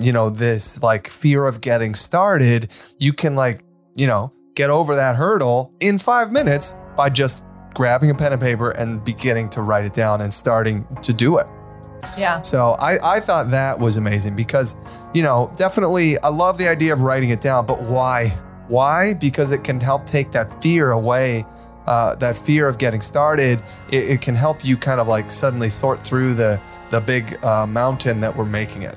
you know, this like fear of getting started, you can like, you know, get over that hurdle in five minutes by just grabbing a pen and paper and beginning to write it down and starting to do it. Yeah. So I, I thought that was amazing because, you know, definitely I love the idea of writing it down, but why? Why? Because it can help take that fear away, uh, that fear of getting started. It, it can help you kind of like suddenly sort through the the big uh, mountain that we're making it.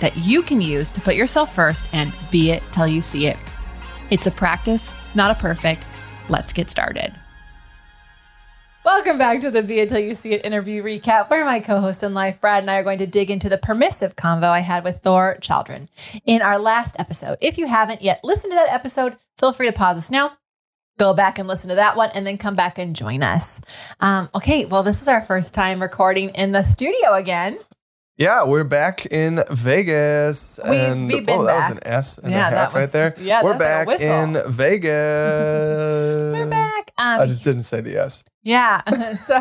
that you can use to put yourself first and be it till you see it. It's a practice, not a perfect. Let's get started. Welcome back to the Be It Till You See It interview recap, where my co host in life, Brad, and I are going to dig into the permissive convo I had with Thor Challgren in our last episode. If you haven't yet listened to that episode, feel free to pause us now, go back and listen to that one, and then come back and join us. Um, okay, well, this is our first time recording in the studio again. Yeah, we're back in Vegas. We've- and we've been oh, that was an S and Yeah, a that half right there. yeah, we're that's like back in Vegas. We're back. Um, I just didn't say the S. yeah. so.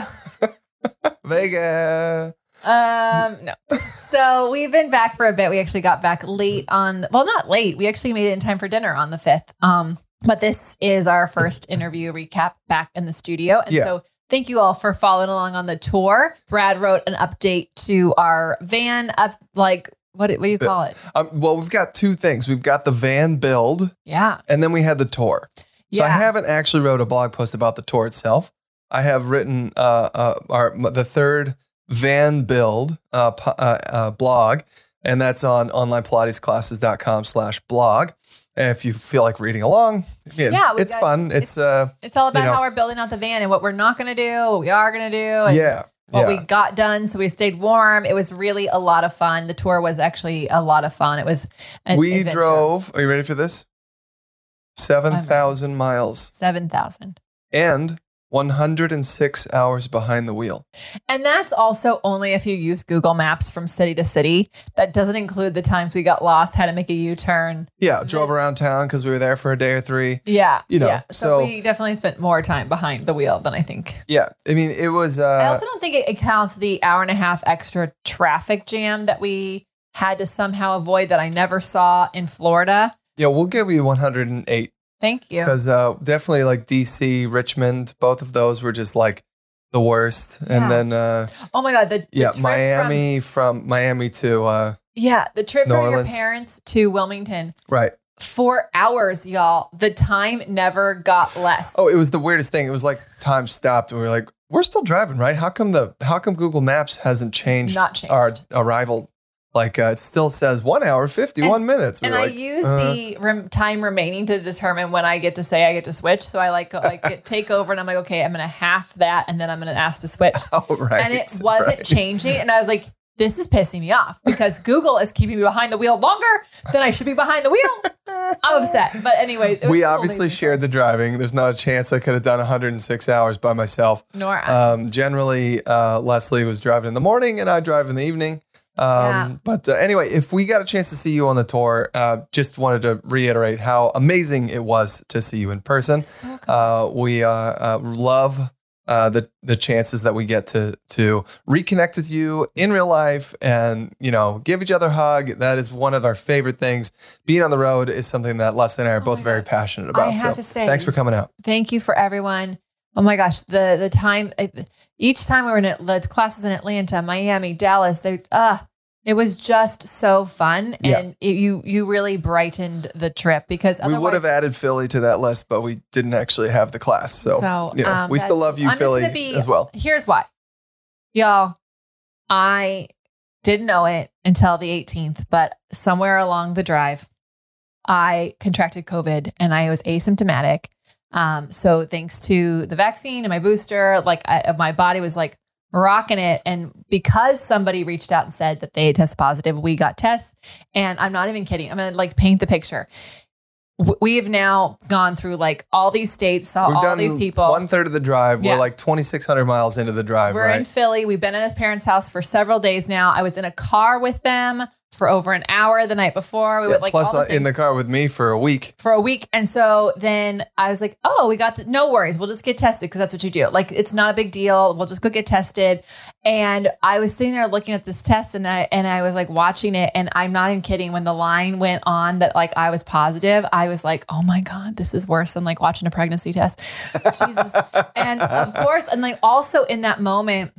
Vegas. Um, no. So we've been back for a bit. We actually got back late on, well, not late. We actually made it in time for dinner on the 5th. Um, but this is our first interview recap back in the studio. And Yeah. so thank you all for following along on the tour. Brad wrote an update to our van up, like, what, do- what do you call it? Um, well, we've got two things. We've got the van build, Yeah. and then we had the tour. So I haven't actually wrote a blog post about the tour itself. I have written uh, uh, our the third van build uh, uh, uh, blog, and that's on onlinepilatesclasses.com slash blog. If you feel like reading along, yeah, Yeah, it's got- fun. It's, uh, It's all about You know- how we're building out the van and what we're not going to do, what we are going to do. And yeah, what yeah. we got done. So we stayed warm. It was really a lot of fun. The tour was actually a lot of fun. It was we adventure. drove. Are you ready for this? Seven thousand miles 7,000. and 106 hours behind the wheel. And that's also only if you use Google Maps from city to city. That doesn't include the times we got lost, had to make a U turn. Yeah, drove around town because we were there for a day or three. Yeah. You know, yeah. So, so- we definitely spent more time behind the wheel than I think. Yeah, I mean, it was. Uh, I also don't think it, it counts the hour and a half extra traffic jam that we had to somehow avoid that I never saw in Florida. yeah, we'll give you 108 Thank you. because uh, definitely like DC, Richmond, both of those were just like the worst. Yeah. And then uh, Oh my God. The, yeah, Miami from, Miami to uh, Yeah, the trip New from your parents to Wilmington, right. four hours, y'all. The time never got less. Oh, it was the weirdest thing. It was like time stopped, and we were like, "We're still driving, right? How come the How come Google Maps hasn't changed, Not changed. our arrival? Like uh, it still says one hour fifty one minutes." We and were I use uh, the rem- time remaining to determine when I get to say I get to switch. So I like go, like get, take over, and I'm like, okay, I'm gonna half that, and then I'm gonna ask to switch. Oh, right. and it wasn't right. changing, and I was like. This is pissing me off because Google is keeping me behind the wheel longer than I should be behind the wheel. I'm upset. But anyways, it was We obviously shared the driving. There's not a chance I could have done 106 hours by myself. Nor I. Um, generally, uh, Lesley was driving in the morning and I drive in the evening. Um, Yeah. But uh, anyway, if we got a chance to see you on the tour, uh, just wanted to reiterate how amazing it was to see you in person. So cool. Uh, we uh, uh, love uh, the the chances that we get to to reconnect with you in real life and you know give each other a hug. That is one of our favorite things. Being on the road is something that Lesley and I are both Oh my very passionate about. I have so to say- thanks for coming out. thank you for everyone. Oh my gosh, the the time each time we were in At- the classes in Atlanta, Miami, Dallas, they uh it was just so fun Yeah. and it, you you really brightened the trip because We would have added Philly to that list, but we didn't actually have the class. So, So, you know, um, we still love you, I'm Philly, be- as well. Here's why. Y'all, I didn't know it until the 18th, but somewhere along the drive, I contracted COVID and I was asymptomatic. Um, so thanks to the vaccine and my booster, like I, my body was like rocking it. And because somebody reached out and said that they had tested positive, we got tests. And I'm not even kidding. I'm gonna like paint the picture. We have now gone through like all these states, saw We've all these people. one third of the drive. Yeah. We're like 2,600 miles into the drive, We're right? in Philly. We've been at his parents' house for several days now. I was in a car with them for over an hour the night before. We Yeah, went like plus all the in the car with me for a week. for a week. And so then I was like, oh, we got the no worries. We'll just get tested because that's what you do. Like it's not a big deal. We'll just go get tested. And I was sitting there looking at this test and I and I was like watching it. And I'm not even kidding. When the line went on that like I was positive, I was like, oh my God, this is worse than like watching a pregnancy test. Jesus. and of course, and like also in that moment,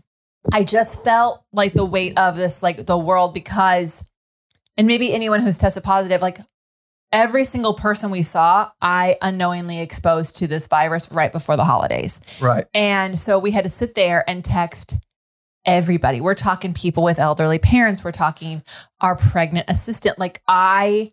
I just felt like the weight of this, like the world, because, and maybe anyone who's tested positive, like every single person we saw, I unknowingly exposed to this virus right before the holidays. Right. And so we had to sit there and text everybody. We're talking people with elderly parents, we're talking our pregnant assistant. Like I,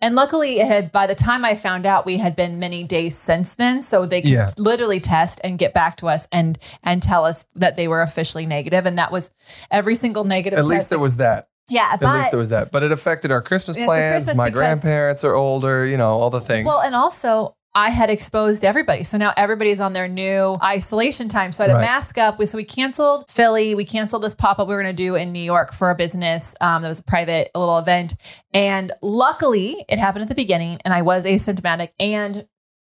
and luckily it had by the time I found out we had been many days since then so they could Yeah. literally test and get back to us and and tell us that they were officially negative and that was every single negative At least there was that. Yeah, At but least there was that. But it affected our Christmas plans. Christmas My because- grandparents are older, you know, all the things. Well, and also I had exposed everybody. So now everybody's on their new isolation time. So I had to Right. mask up. We- So we canceled Philly. We canceled this pop up we were going to do in New York for a business. Um, that was a private little event. And luckily it happened at the beginning and I was asymptomatic and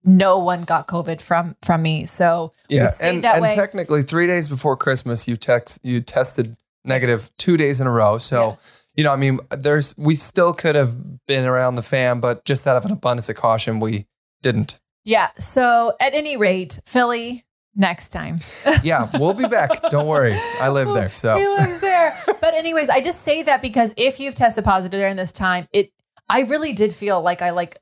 no one got COVID from from me. So yeah. stayed And, and technically, three days before Christmas, you text you tested negative two days in a row. So, Yeah. you know, I mean, there's we still could have been around the fam, but just out of an abundance of caution, we didn't. yeah. So at any rate, Philly next time. Yeah, we'll be back. Don't worry. I live there. So he lives there. But anyways, I just say that because if you've tested positive during this time, it I really did feel like I like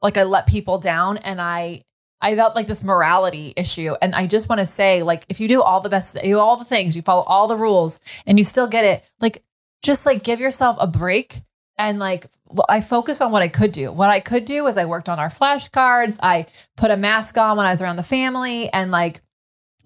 like I let people down and I I felt like this morality issue. And I just want to say, like, if you do all the best, you all the things, you follow all the rules, and you still get it, like, just like give yourself a break and like I focused on what I could do. What I could do is I worked on our flashcards. I put a mask on when I was around the family and like,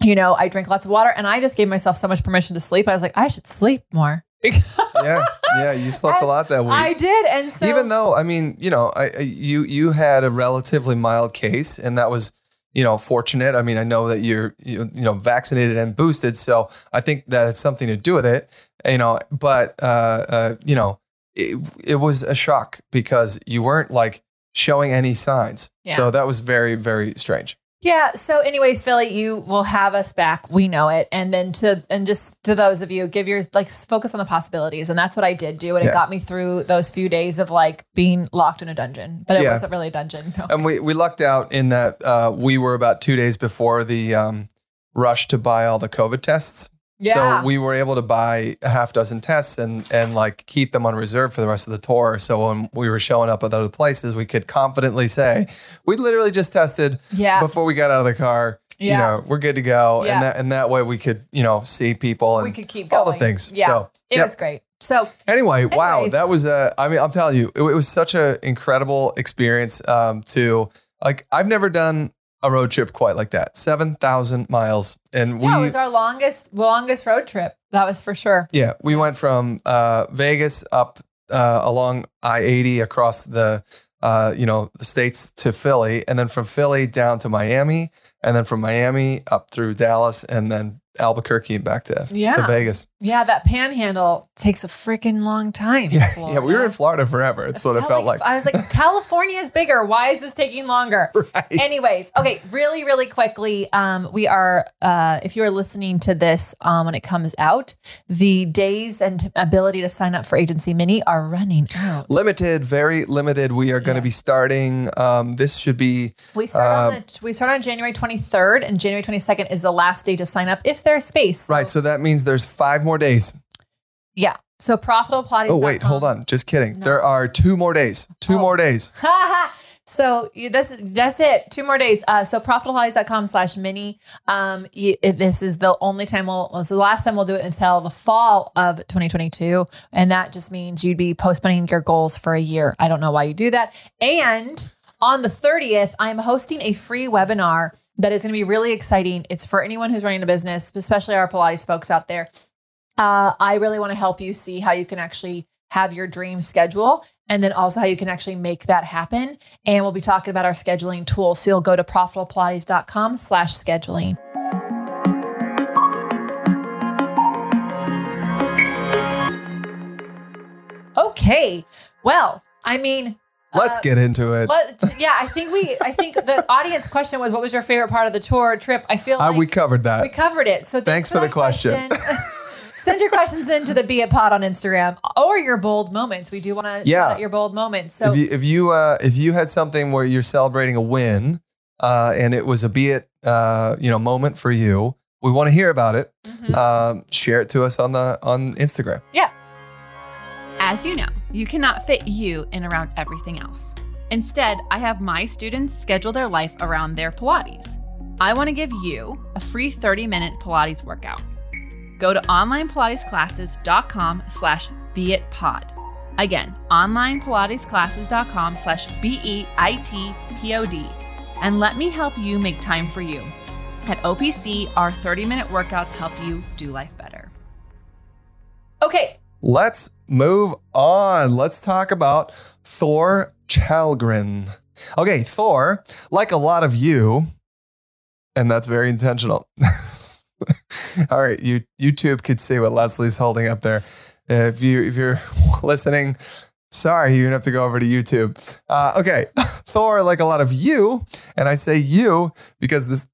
you know, I drink lots of water and I just gave myself so much permission to sleep. I was like, I should sleep more. yeah, yeah, you slept a lot that week. I did. And so Even though, I mean, you know, I, I you you had a relatively mild case, and that was, you know, fortunate. I mean, I know that you're you, you know vaccinated and boosted, so I think that had something to do with it. You know, but uh, uh, you know, it, it was a shock because you weren't like showing any signs. Yeah. So that was very very strange. Yeah. So, anyways, Philly, you will have us back. We know it. And then to and just to those of you, give yours like focus on the possibilities, and that's what I did do, and Yeah. it got me through those few days of like being locked in a dungeon. But it Yeah. wasn't really a dungeon. No. And we we lucked out in that uh, we were about two days before the um, rush to buy all the COVID tests. Yeah. So we were able to buy a half dozen tests and and like keep them on reserve for the rest of the tour. So when we were showing up at other places, we could confidently say we literally just tested yeah. before we got out of the car. Yeah. You know, we're good to go. Yeah. And that and that way we could you know see people and we could keep going. all the things. Yeah. So it was great. So Anyway, wow, that was a. I mean, I'm telling you, it, it was such an incredible experience. Um, to like, I've never done a road trip quite like that. Seven thousand miles, and we yeah, it was our longest longest road trip. That was for sure. yeah we went from uh, Vegas up uh, along I eighty across the uh, you know the states to Philly, and then from Philly down to Miami, and then from Miami up through Dallas, and then Albuquerque and back to Yeah. to Vegas. Yeah, that panhandle takes a freaking long time. Yeah, Florida. yeah, we were in Florida forever. It's what it felt like. I was like, California is bigger. Why is this taking longer? Right. Anyways, okay, really, really quickly, um, we are. Uh, if you are listening to this um, when it comes out, the days and ability to sign up for Agency Mini are running out. limited, very limited. We are going to Yeah. be starting. Um, this should be We start Uh, on the, we start on January 23rd, and January 22nd is the last day to sign up if there's space. Right. So that means there's five more days. Yeah. So profitable Oh wait, hold on. Just kidding. No. There are two more days. Two Oh. more days. so you, that's that's it. Two more days. Uh, so profitablepilates.com slash mini. Um, you, this is the only time we'll. This is the last time we'll do it until the fall of 2022, and that just means you'd be postponing your goals for a year. I don't know why you do that. And on the 30th, I'm hosting a free webinar that is going to be really exciting. It's for anyone who's running a business, especially our Pilates folks out there. Uh, I really want to help you see how you can actually have your dream schedule and then also how you can actually make that happen. And we'll be talking about our scheduling tool. So you'll go to profitablepilates.com slash scheduling. Okay. Well, I mean, Let's uh, get into it. But yeah, I think we, I think the audience question was, what was your favorite part of the tour trip? I feel Uh, like we covered that. we covered it. So Thanks for the that question. Send your questions into the Be It Pod on Instagram or your bold moments. We do want to Yeah. shout out your bold moments. So if you if you uh, if you had something where you're celebrating a win, uh, and it was a be it uh, you know moment for you, we want to hear about it. Mhm. Um, share it to us on the on Instagram. Yeah. As you know, you cannot fit you in around everything else. Instead, I have my students schedule their life around their Pilates. I want to give you a free 30-minute Pilates workout. Go to onlinepilatesclasses.com slash beitpod. Again, onlinepilatesclasses.com slash B-E-I-T-P-O-D. And let me help you make time for you. At OPC, our 30-minute workouts help you do life better. Okay, Let's move on. Let's talk about Thor Challgren. Okay, Thor, like a lot of you, and that's very intentional. All right, you YouTube could see what Lesley's holding up there. If you if you're listening, sorry, you're gonna have to go over to YouTube. Uh, okay, Thor, like a lot of you, and I say you because this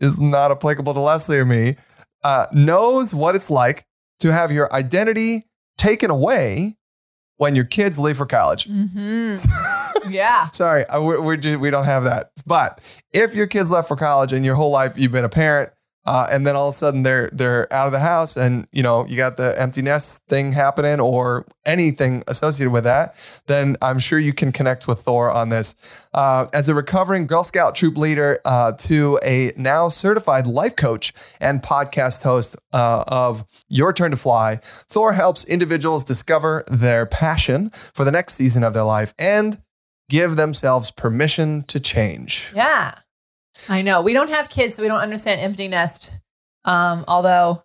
is not applicable to Lesley or me, uh, knows what it's like to have your identity taken away when your kids leave for college. Mm-hmm. yeah. Sorry, we're, we're we don't have that. But if your kids left for college and your whole life you've been a parent, uh, and then all of a sudden they're they're out of the house, and you know you got the empty nest thing happening or anything associated with that, then I'm sure you can connect with Thor on this. Uh, as a recovering Girl Scout troop leader uh, to a now certified life coach and podcast host uh, of Your Turn to Fly, Thor helps individuals discover their passion for the next season of their life and give themselves permission to change. Yeah. I know. We don't have kids, so we don't understand empty nest. Um, although,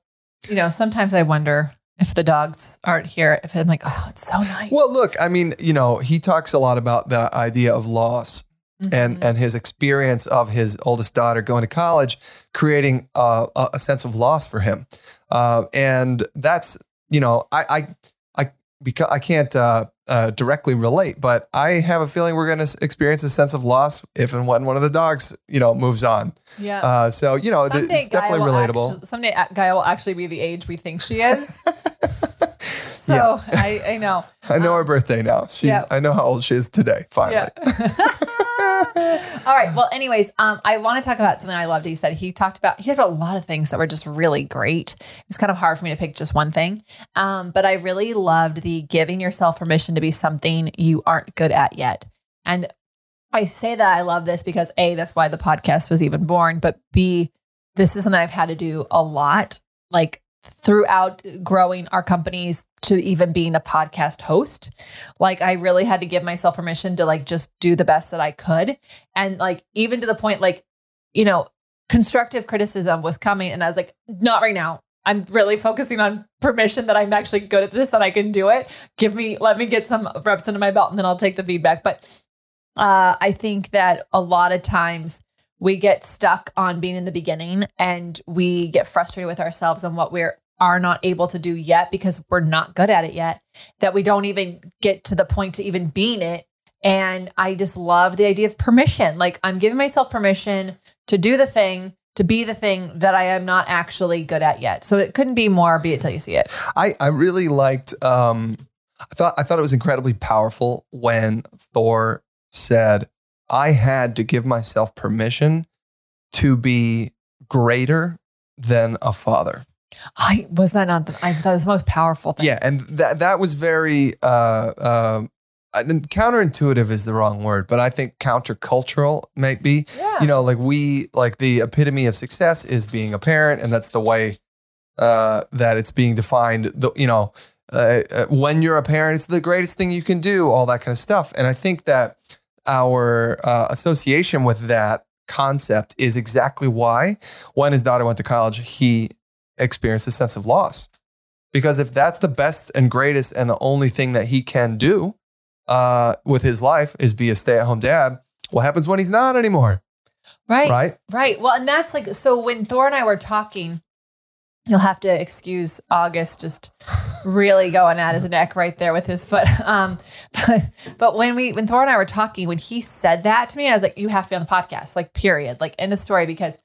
you know, sometimes I wonder if the dogs aren't here, if I'm like, oh, it's so nice. Well, look, I mean, you know, he talks a lot about the idea of loss and Mhm. and his experience of his oldest daughter going to college, creating a, a sense of loss for him, uh, and that's you know, I I because I can't uh, uh, directly relate, but I have a feeling we're going to experience a sense of loss if and when one of the dogs you know moves on. yeah. Uh, so you know, Someday it's definitely relatable. actu- someday a- Gaia will actually be the age we think she is. so Yeah. I, I know. I know her birthday now. She's yeah. I know how old she is today. Finally. Yeah. All right. Well, anyways, um, I want to talk about something I loved. He said he talked about he talked about a lot of things that were just really great. It's kind of hard for me to pick just one thing, um, but I really loved the giving yourself permission to be something you aren't good at yet. And I say that I love this because a that's why the podcast was even born, but b this is something I've had to do a lot, like throughout growing our companies to even being a podcast host. Like i really had to give myself permission to like just do the best that i could. And like even to the point like you know constructive criticism was coming and i was like not right now. I'm really focusing on permission that i'm actually good at this and i can do it. Give me let me get some reps into my belt and then i'll take the feedback. But uh, i think that a lot of times we get stuck on being in the beginning and we get frustrated with ourselves and what we're are not able to do yet because we're not good at it yet that we don't even get to the point to even being it. And i just love the idea of permission. Like i'm giving myself permission to do the thing to be the thing that i am not actually good at yet. So it couldn't be more be it till you see it. I, I really liked um I thought I thought it was incredibly powerful when Thor said I had to give myself permission to be greater than a father. i was that not the, i thought it was the most powerful thing Yeah, and that that was very uh um and counterintuitive is the wrong word, but I think countercultural might be. yeah You know, like we like the epitome of success is being a parent, and that's the way uh, that it's being defined. The, you know, uh, uh, when you're a parent, it's the greatest thing you can do, all that kind of stuff. And I think that our uh, association with that concept is exactly why when his daughter went to college, he experienced a sense of loss. Because if that's the best and greatest and the only thing that he can do uh, with his life is be a stay at home dad, what happens when he's not anymore? Right. Right. Right. Well, and that's like so when Thor and I were talking, you'll have to excuse August just really going at his neck right there with his foot. Um, but but when we when Thor and I were talking, when he said that to me, I was like, you have to be on the podcast, like period, like end of story, because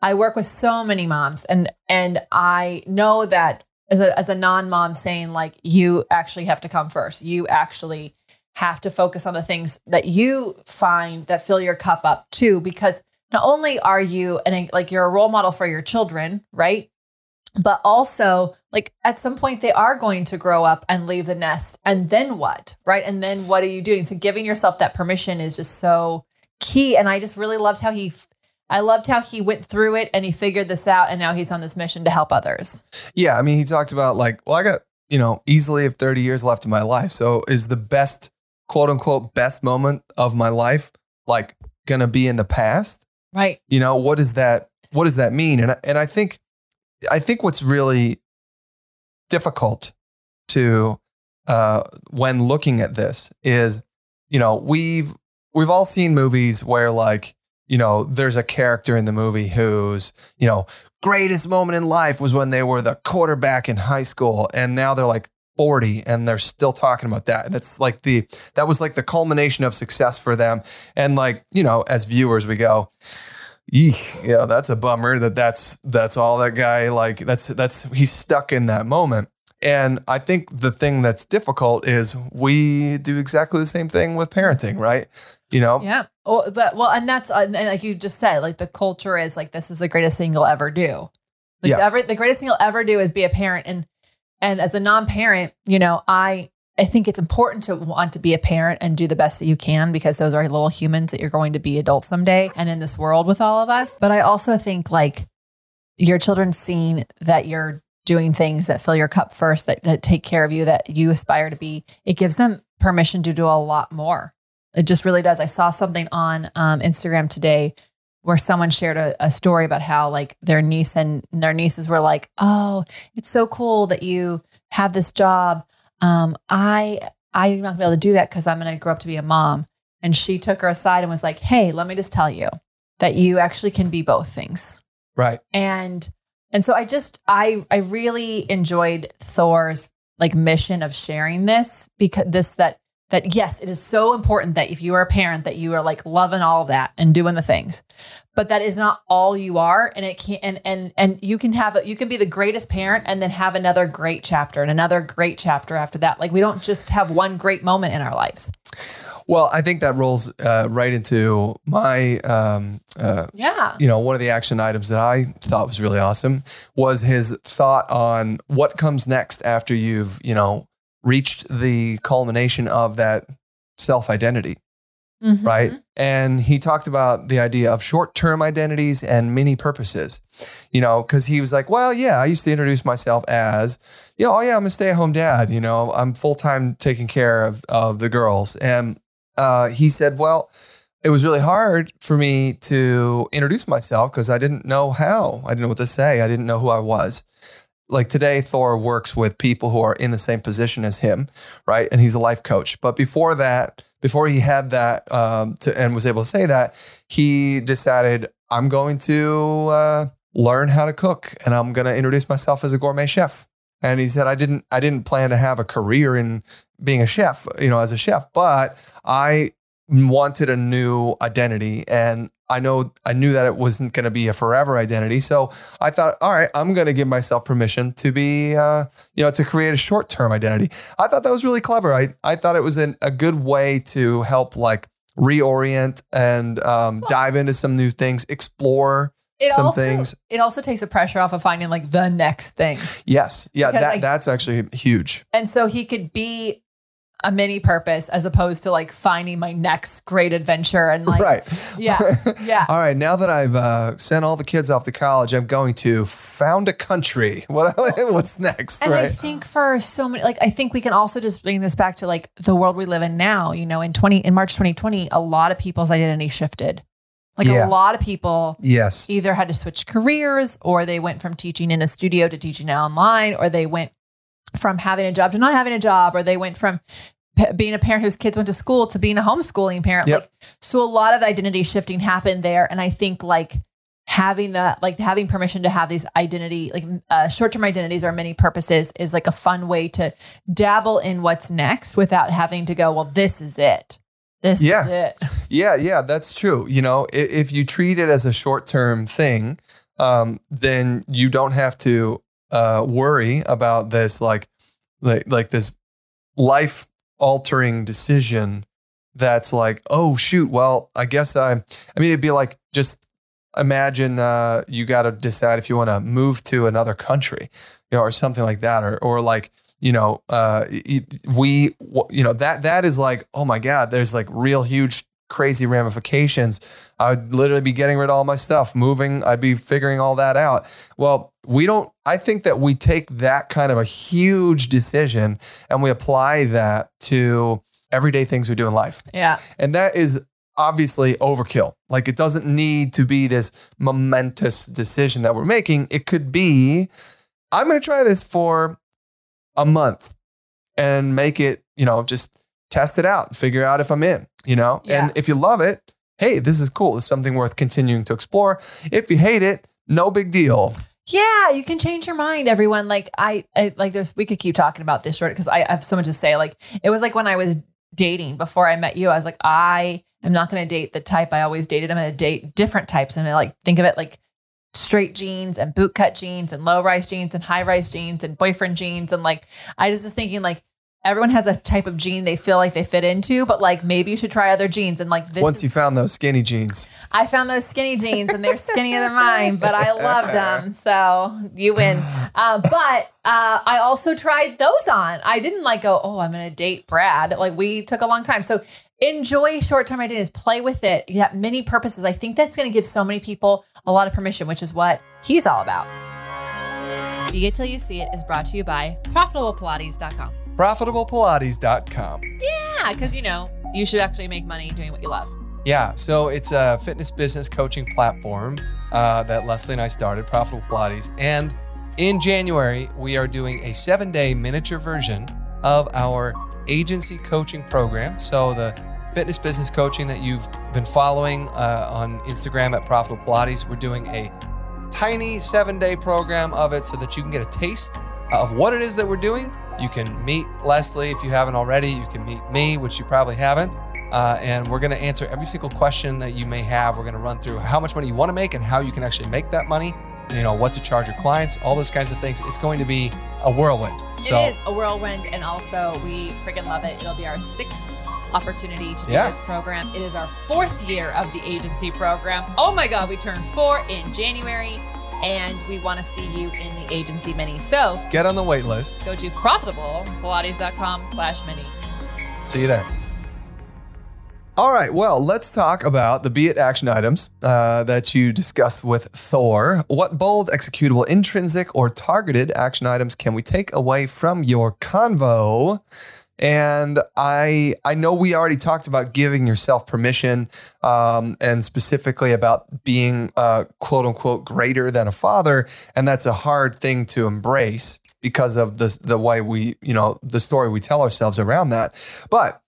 I work with so many moms and and I know that as a as a non-mom saying like you actually have to come first. You actually have to focus on the things that you find that fill your cup up too because not only are you and like you're a role model for your children, right? But also, like at some point, they are going to grow up and leave the nest. And then what? Right. And then what are you doing? So, giving yourself that permission is just so key. And I just really loved how he, I loved how he went through it and he figured this out. And now he's on this mission to help others. Yeah. I mean, he talked about like, well, I got, you know, easily have 30 years left in my life. So, is the best, quote unquote, best moment of my life like going to be in the past? Right. You know, what does that, what does that mean? And, and I think, I think what's really difficult to uh, when looking at this is, you know, we've we've all seen movies where like, you know, there's a character in the movie whose, you know, greatest moment in life was when they were the quarterback in high school, and now they're like 40 and they're still talking about that. And that's like the that was like the culmination of success for them. And like, you know, as viewers, we go, Eek, yeah, that's a bummer that that's that's all that guy like that's that's he's stuck in that moment. And I think the thing that's difficult is we do exactly the same thing with parenting, right? You know? Yeah. Well, that, well, and that's and like you just said, like the culture is like this is the greatest thing you'll ever do. Like Yeah. ever, the greatest thing you'll ever do is be a parent. And and as a non-parent, you know, I I think it's important to want to be a parent and do the best that you can because those are little humans that you're going to be adults someday and in this world with all of us. But I also think like your children seeing that you're doing things that fill your cup first, that, that take care of you, that you aspire to be, it gives them permission to do a lot more. It just really does. I saw something on um, Instagram today where someone shared a, a story about how like their niece and their nieces were like, "Oh, it's so cool that you have this job. Um, I I'm not gonna be able to do that because I'm gonna grow up to be a mom." And she took her aside and was like, "Hey, let me just tell you that you actually can be both things." Right. and and so i just i i really enjoyed thor's like mission of sharing this because this that that yes it is so important that if you are a parent that you are like loving all of that and doing the things. But that is not all you are and it can and and and you can have a, you can be the greatest parent and then have another great chapter and another great chapter after that. Like we don't just have one great moment in our lives. Well, I think that rolls uh, right into my um, uh, yeah. you know, one of the action items that I thought was really awesome was his thought on what comes next after you've, you know, reached the culmination of that self identity, Mhm. right? And he talked about the idea of short term identities and mini purposes, you know, because he was like, well, yeah, I used to introduce myself as, you know, oh, yeah, I'm a stay at home dad, you know, I'm full time taking care of, of the girls. And uh, he said, well, it was really hard for me to introduce myself because I didn't know how. I didn't know what to say. I didn't know who I was. Like today, Thor works with people who are in the same position as him, right? And he's a life coach. But before that, before he had that um, to, and was able to say that, he decided, I'm going to uh, learn how to cook and I'm going to introduce myself as a gourmet chef. And he said, I didn't, I didn't plan to have a career in being a chef, you know, as a chef, but I wanted a new identity and I know I knew that it wasn't going to be a forever identity. So I thought, all right, I'm going to give myself permission to be, uh, you know, to create a short term identity. I thought that was really clever. I, I thought it was an, a good way to help like reorient and um, dive into some new things, explore it some also, things. It also takes the pressure off of finding like the next thing. Yes. Yeah. Because That, I- that's actually huge. And so he could be a mini purpose as opposed to like finding my next great adventure and like right. yeah. Yeah. All right, now that I've uh, sent all the kids off to college, I'm going to found a country. What what's next, And I think for so many, like I think we can also just bring this back to like the world we live in now. You know, in twenty in March 2020, a lot of people's identity shifted. Like Yeah. a lot of people Yes. either had to switch careers or they went from teaching in a studio to teaching online or they went from having a job to not having a job or they went from p- being a parent whose kids went to school to being a homeschooling parent Yep. like so a lot of identity shifting happened there and i think like having that like having permission to have these identity like uh, short-term identities or many purposes is like a fun way to dabble in what's next without having to go well this is it this Yeah. is it Yeah, yeah, that's true. You know, if, if you treat it as a short term thing, um, then you don't have to uh, worry about this, like, like, like this life altering decision. That's like, oh shoot. Well, I guess I. I mean, it'd be like just imagine uh, you got to decide if you want to move to another country, you know, or something like that, or or like you know, uh, we, you know, that that is like, oh my god, there's like real huge, crazy ramifications. I'd literally be getting rid of all my stuff, moving. I'd be figuring all that out. Well, we don't. I think that we take that kind of a huge decision and we apply that to everyday things we do in life. yeah And that is obviously overkill. Like it doesn't need to be this momentous decision that we're making. It could be, I'm going to try this for a month and make it, you know, just test it out, figure out if I'm in, you know? Yeah. And if you love it, hey, this is cool. It's something worth continuing to explore. If you hate it, no big deal. Yeah, you can change your mind, everyone. Like I, I like there's we could keep talking about this short because I, I have so much to say. Like it was like when I was dating before I met you, I was like, I am not gonna date the type I always dated. I'm gonna date different types. And I like think of it like straight jeans and bootcut jeans and low rise jeans and high rise jeans and boyfriend jeans. And like I was just thinking like everyone has a type of jean they feel like they fit into, but like maybe you should try other jeans. And like this Once is- you found those skinny jeans. I found those skinny jeans and they're skinnier than mine, but I love them. So you win. Uh, but uh, I also tried those on. I didn't like go, oh, I'm going to date Brad. Like we took a long time. So enjoy short term ideas, play with it. You have many purposes. I think that's going to give so many people a lot of permission, which is what he's all about. Be It Till You See It is brought to you by ProfitablePilates.com. ProfitablePilates.com. Yeah, because you know, you should actually make money doing what you love. Yeah, so it's a fitness business coaching platform uh, that Lesley and I started, Profitable Pilates. And in January, we are doing a seven day miniature version of our agency coaching program. So the fitness business coaching that you've been following uh, on Instagram at Profitable Pilates, we're doing a tiny seven day program of it so that you can get a taste of what it is that we're doing. You can meet Lesley if you haven't already. You can meet me, which you probably haven't. Uh, and we're going to answer every single question that you may have. We're going to run through how much money you want to make and how you can actually make that money. You know what to charge your clients, all those kinds of things. It's going to be a whirlwind. So it is a whirlwind, and also we freaking love it. It'll be our sixth opportunity to do Yeah. this program. It is our fourth year of the agency program. Oh my God, we turned four in January, and we want to see you in the agency mini. So get on the wait list. go to profitablepilates.com slash mini. See you there. All right. Well, let's talk about the Be It action items uh, that you discussed with Thor. What bold, executable, intrinsic, or targeted action items can we take away from your convo? And I I know we already talked about giving yourself permission, um, and specifically about being uh, quote unquote greater than a father, and that's a hard thing to embrace because of the the way we you know the story we tell ourselves around that. But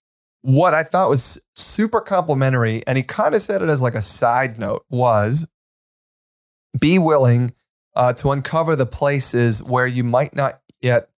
what I thought was super complimentary, and he kind of said it as like a side note, was be willing uh, to uncover the places where you might not yet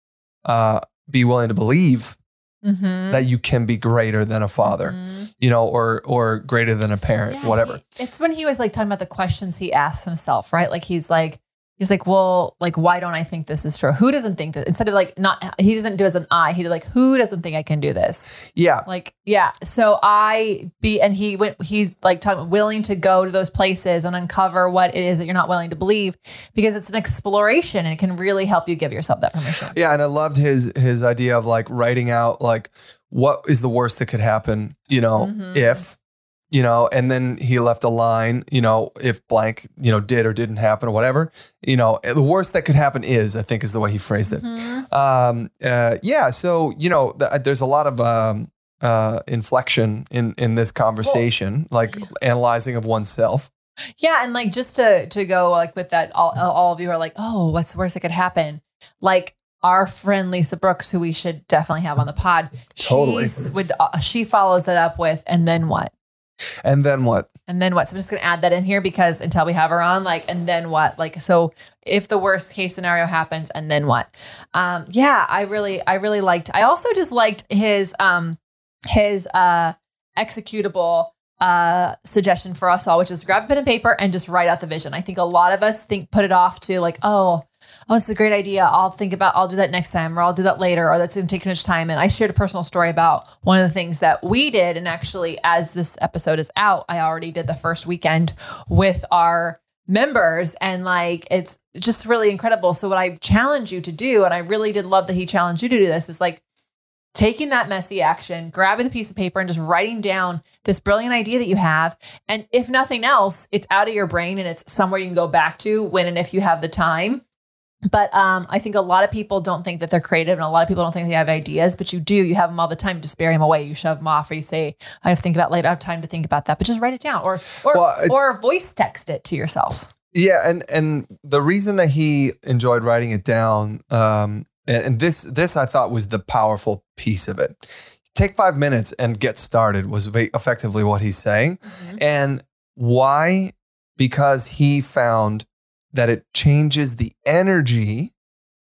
uh, be willing to believe Mm-hmm. that you can be greater than a father, you know, or or greater than a parent, whatever. It's when he was like talking about the questions he asks himself, right? Like he's like, he's like, well, like, why don't I think this is true? Who doesn't think that? Instead of like, not, he doesn't do as an I, he like, who doesn't think I can do this? Yeah, Like, yeah. So I be, and he went, he's like talking, willing to go to those places and uncover what it is that you're not willing to believe because it's an exploration and it can really help you give yourself that permission. yeah, and I loved his his idea of like writing out like what is the worst that could happen, you know, Mhm. if you know, and then he left a line, you know, if blank, you know, did or didn't happen or whatever, you know, the worst that could happen is, I think, is the way he phrased it. Mhm. Um, uh, yeah. So, you know, th- there's a lot of, um, uh, inflection in in this conversation, like analyzing of oneself. Yeah, and like just to to go like with that, all all of you are like, oh, what's the worst that could happen? Like our friend Lisa Brooks, who we should definitely have on the pod. Totally. she's- would uh, she follows that up with, and then what? And then what? And then what? So I'm just gonna add that in here because until we have her on, like, and then what? Like, so if the worst case scenario happens, and then what? Um, yeah, I really, I really liked. I also just liked his um his uh executable uh suggestion for us all, which is grab a pen and paper and just write out the vision. I think a lot of us think put it off to like, oh, oh, it's a great idea. I'll think about, I'll do that next time, or I'll do that later, or that's going to take too much time. And I shared a personal story about one of the things that we did. And actually, as this episode is out, I already did the first weekend with our members. And like, it's just really incredible. So, what I challenge you to do, and I really did love that he challenged you to do this, is like, taking that messy action, grabbing a piece of paper and just writing down this brilliant idea that you have. And if nothing else, it's out of your brain and it's somewhere you can go back to when and if you have the time. But um, I think a lot of people don't think that they're creative, and a lot of people don't think they have ideas. But you do. You have them all the time. You just bury them away. You shove them off, or you say, "I have to think about later. I have time to think about that." But just write it down, or or Well, I- or voice text it to yourself. Yeah, and and the reason that he enjoyed writing it down, um, and, and this this I thought was the powerful piece of it. Take five minutes and get started was effectively what he's saying, and why? Because he found that it changes the energy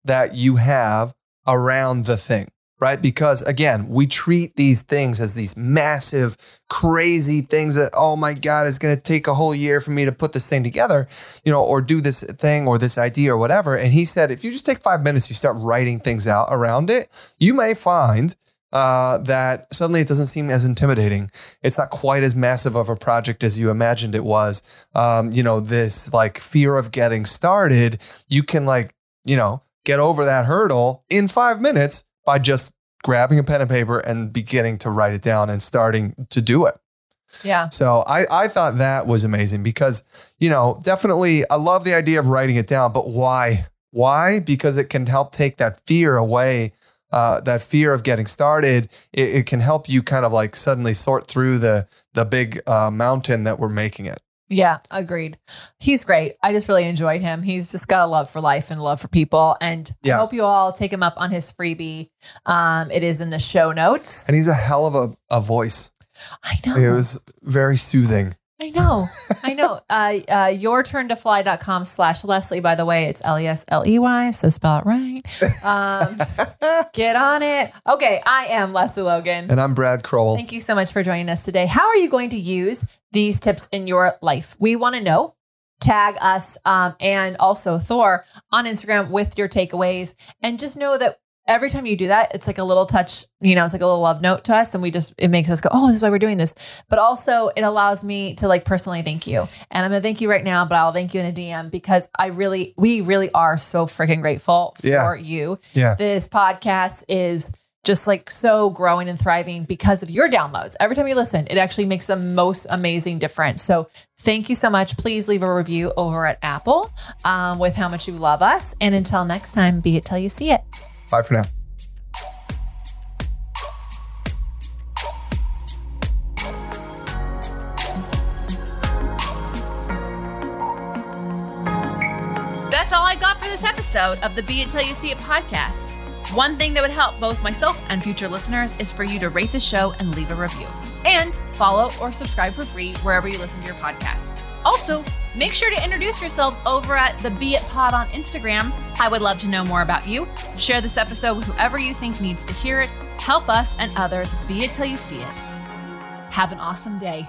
that you have around the thing, right? Because again, we treat these things as these massive, crazy things that, oh my God, it's going to take a whole year for me to put this thing together, you know, or do this thing or this idea or whatever. And he said, if you just take five minutes, you start writing things out around it, you may find uh, that suddenly it doesn't seem as intimidating. It's not quite as massive of a project as you imagined it was. Um, you know, this like fear of getting started, you can like, you know, get over that hurdle in five minutes by just grabbing a pen and paper and beginning to write it down and starting to do it. Yeah, So I, I thought that was amazing because, you know, definitely I love the idea of writing it down, but why? Why? Because it can help take that fear away, uh, that fear of getting started. It, it can help you kind of like suddenly sort through the the big uh, mountain that we're making it. Yeah, agreed. He's great. I just really enjoyed him. He's just got a love for life and love for people. And Yeah. I hope you all take him up on his freebie. Um, it is in the show notes. And he's a hell of a, a voice. I know. It was very soothing. I know. I know. Uh, uh, yourturntofly.com slash Lesley, by the way, it's L E S L E Y, so spell it right. Um, get on it. Okay, I am Lesley Logan. And I'm Brad Crowell. Thank you so much for joining us today. How are you going to use these tips in your life? We want to know. Tag us um, and also Thor on Instagram with your takeaways. And just know that every time you do that, it's like a little touch, you know, it's like a little love note to us. And we just, it makes us go, oh, this is why we're doing this. But also, it allows me to like personally thank you. And I'm going to thank you right now, but I'll thank you in a DM because I really, we really are so freaking grateful for Yeah. you Yeah. this podcast is just like so growing and thriving because of your downloads. Every time you listen, it actually makes the most amazing difference. So thank you so much. Please leave a review over at Apple um, with how much you love us. And until next time, be it till you see it. Bye for now. That's all I got for this episode of the Be It Till You See It podcast. One thing that would help both myself and future listeners is for you to rate the show and leave a review. And follow or subscribe for free wherever you listen to your podcast. Also, make sure to introduce yourself over at the Be It Pod on Instagram. I would love to know more about you. Share this episode with whoever you think needs to hear it. Help us and others be it till you see it. Have an awesome day.